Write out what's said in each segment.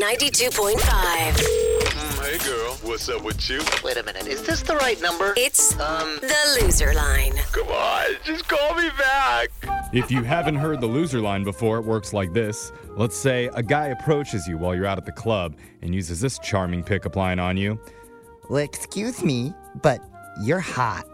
92.5. Mm, hey, girl. What's up with you? Wait a minute, is this the right number? It's Um, the loser line. Come on, just call me back. If you haven't heard the loser line before, it works like this. Let's say a guy approaches you while you're out at the club and uses this charming pickup line on you. Well, excuse me, but you're hot.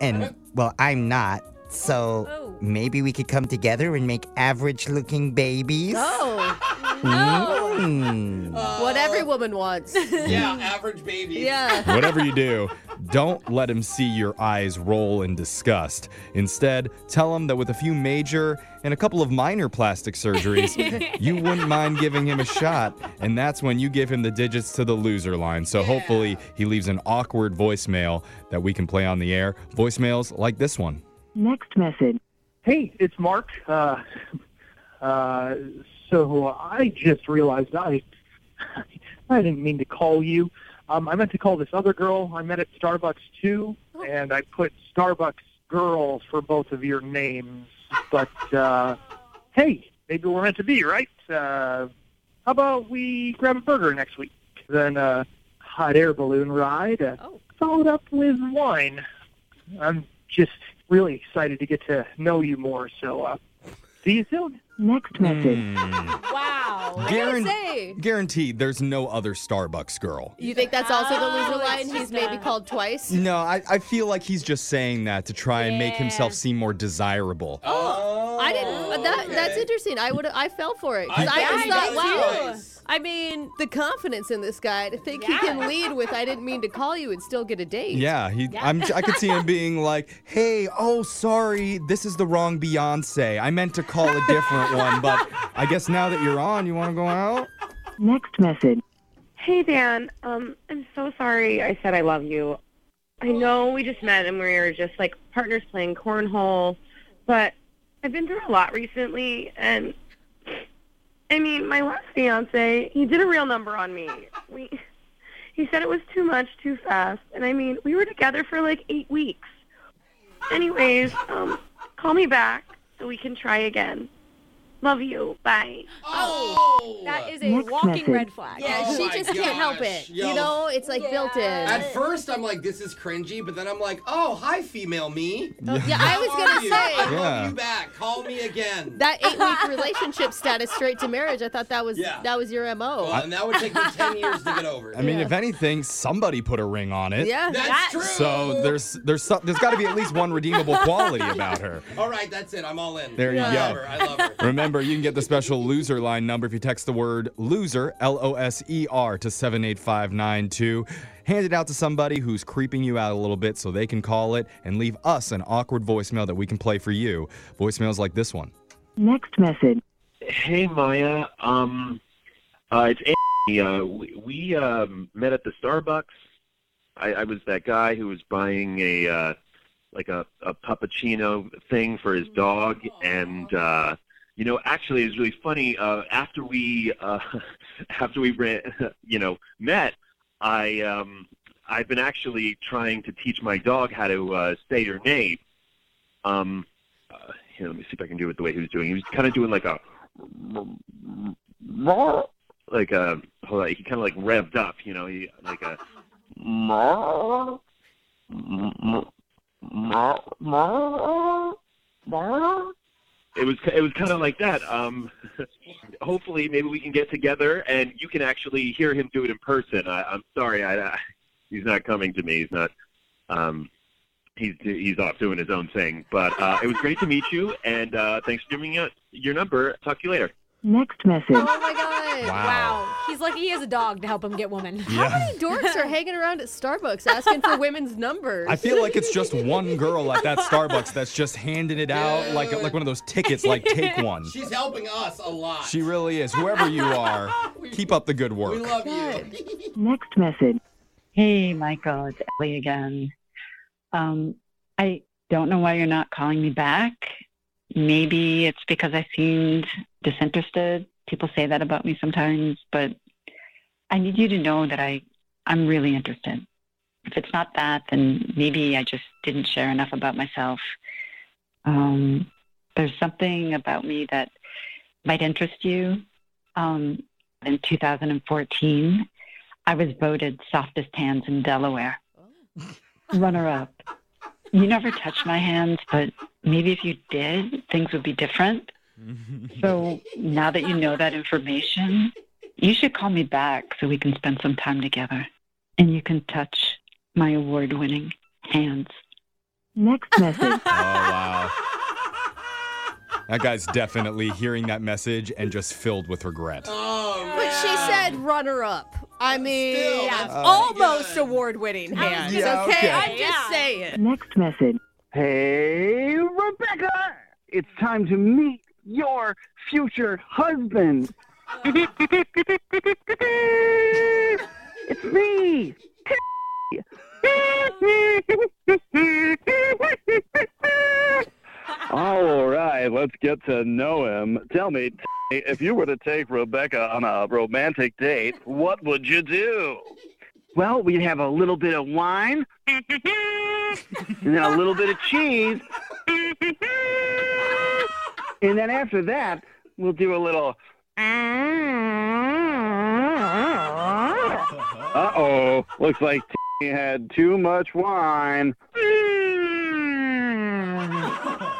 And, well, I'm not. So Oh. maybe we could come together and make average looking babies? Oh, Mm. what every woman wants. Yeah, average baby. Yeah. Whatever you do, don't let him see your eyes roll in disgust. Instead, tell him that with a few major and a couple of minor plastic surgeries, you wouldn't mind giving him a shot. And that's when you give him the digits to the loser line. So hopefully, he leaves an awkward voicemail that we can play on the air. Voicemails like this one. Next message. Hey, it's Mark. Uh, uh, so I just realized I I didn't mean to call you. Um, I meant to call this other girl I met at Starbucks too, and I put Starbucks girl for both of your names. But uh, hey, maybe we're meant to be, right? Uh, how about we grab a burger next week? Then a hot air balloon ride, uh, Oh. followed up with wine. I'm just really excited to get to know you more. So, uh, see you soon. Next message. Hmm. Wow. I Guaran- say. guaranteed, there's no other Starbucks girl. You think that's also the loser Oh, line? it's He's just maybe a- called twice. No, I, I feel like he's just saying that to try and make Yeah. himself seem more desirable. Oh, I didn't. That that's interesting. I would. I fell for it 'cause I I, just thought, wow. too. I mean, the confidence in this guy to think he can lead with "I didn't mean to call you" and still get a date. Yeah, he. I'm. I could see him being like, "Hey, oh, sorry, this is the wrong Beyonce. I meant to call a different one, but I guess now that you're on, you want to go out." Next message. Hey Dan, um, I'm so sorry I said I love you. I know we just met and we were just like partners playing cornhole, but I've been through a lot recently and I mean my last fiance, he did a real number on me. We he said it was too much, too fast, and I mean we were together for like eight weeks. Anyways, um, call me back so we can try again. Love you. Bye. Oh, That is a Next walking message. red flag. Yeah, Oh she my just can't help gosh, it. yo. You know, it's like built in. At first, I'm like, this is cringy, but then I'm like, oh, hi, female me. yeah, I How was are gonna you? say. I Yeah. love you back. Call me again. that eight week relationship status straight to marriage. I thought that was Yeah. that was your mo. Well, and that would take me 10 years to get over. I mean, Yeah. if anything, somebody put a ring on it. yeah. That's That- true. So there's there's some, there's got to be at least one redeemable quality about her. All right, that's it. I'm all in. There you I go. Love her. I love her. Remember, you can get the special loser line number if you text the word loser, L O S E R, to 78592. Hand it out to somebody who's creeping you out a little bit so they can call it and leave us an awkward voicemail that we can play for you. Voicemails like this one. Next message. Hey Maya, um, uh, it's Anthony. Uh, we we um, met at the Starbucks. I, I was that guy who was buying a uh, like a, a puppuccino thing for his dog, and uh, you know, actually, it was really funny. Uh, after we uh, after we ran, you know met, I um, I've been actually trying to teach my dog how to uh, say your name. Um, uh, here, let me see if I can do it the way he was doing. He was kind of doing like a like a hold on, he kind of like revved up, you know, he like a it was it was kind of like that. Um, hopefully, maybe we can get together and you can actually hear him do it in person. I, I'm sorry, I, I he's not coming to me. He's not. Um, he's he's off doing his own thing. But uh, it was great to meet you, and uh, thanks for giving me your number. Talk to you later. Next message. Oh my god. Wow. He's lucky he has a dog to help him get women. How many dorks are hanging around at Starbucks asking for women's numbers? I feel like it's just one girl at that Starbucks that's just handing it out like like one of those tickets, like take one. She's helping us a lot. She really is. Whoever you are, keep up the good work. we work. love Good. you. Next message. Hey, Michael, it's Ellie again. Um, I don't know why you're not calling me back. Maybe it's because I seemed disinterested. People say that about me sometimes, but I need you to know that I, I'm really interested. If it's not that, then maybe I just didn't share enough about myself. Um, there's something about me that might interest you. Um, in 2014, I was voted softest hands in Delaware. Runner up. You never touched my hands, but maybe if you did, things would be different. So now that you know that information, you should call me back so we can spend some time together and you can touch my award winning hands. Next message. Oh, wow. That guy's definitely hearing that message and just filled with regret. Oh, But she said runner up. I mean, Still, Yeah, that's oh. almost award-winning hands. Yeah, okay, okay. I'm just Yeah. saying. Next message. Hey, Rebecca! It's time to meet your future husband. It's me. All right, let's get to know him. Tell me, if you were to take Rebecca on a romantic date, what would you do? Well, we'd have a little bit of wine, and then a little bit of cheese, and then after that, we'll do a little. Uh-oh, looks like he had too much wine.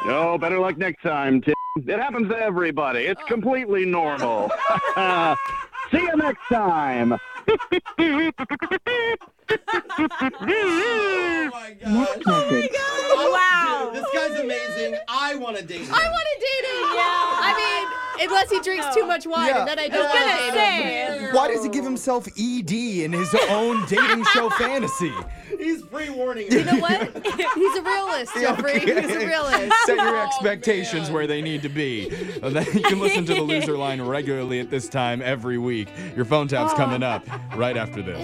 No, better luck next time, Tim. It happens to everybody. It's oh. completely normal. See you next time. Oh my god. Oh, Message. Wow. Dude, this guy's amazing. I want to date him. I want to date him. I mean, unless he drinks too much wine, Yeah. and then I I don't was want gonna date him. Why does he give himself ED in his own dating show fantasy? He's pre-warning You know what? He's a realist, Jeffrey. He's a realist. Set your Oh, expectations man. where they need to be. Uh, then You can listen to the loser line regularly at this time every week. Your phone tap's coming up right after this.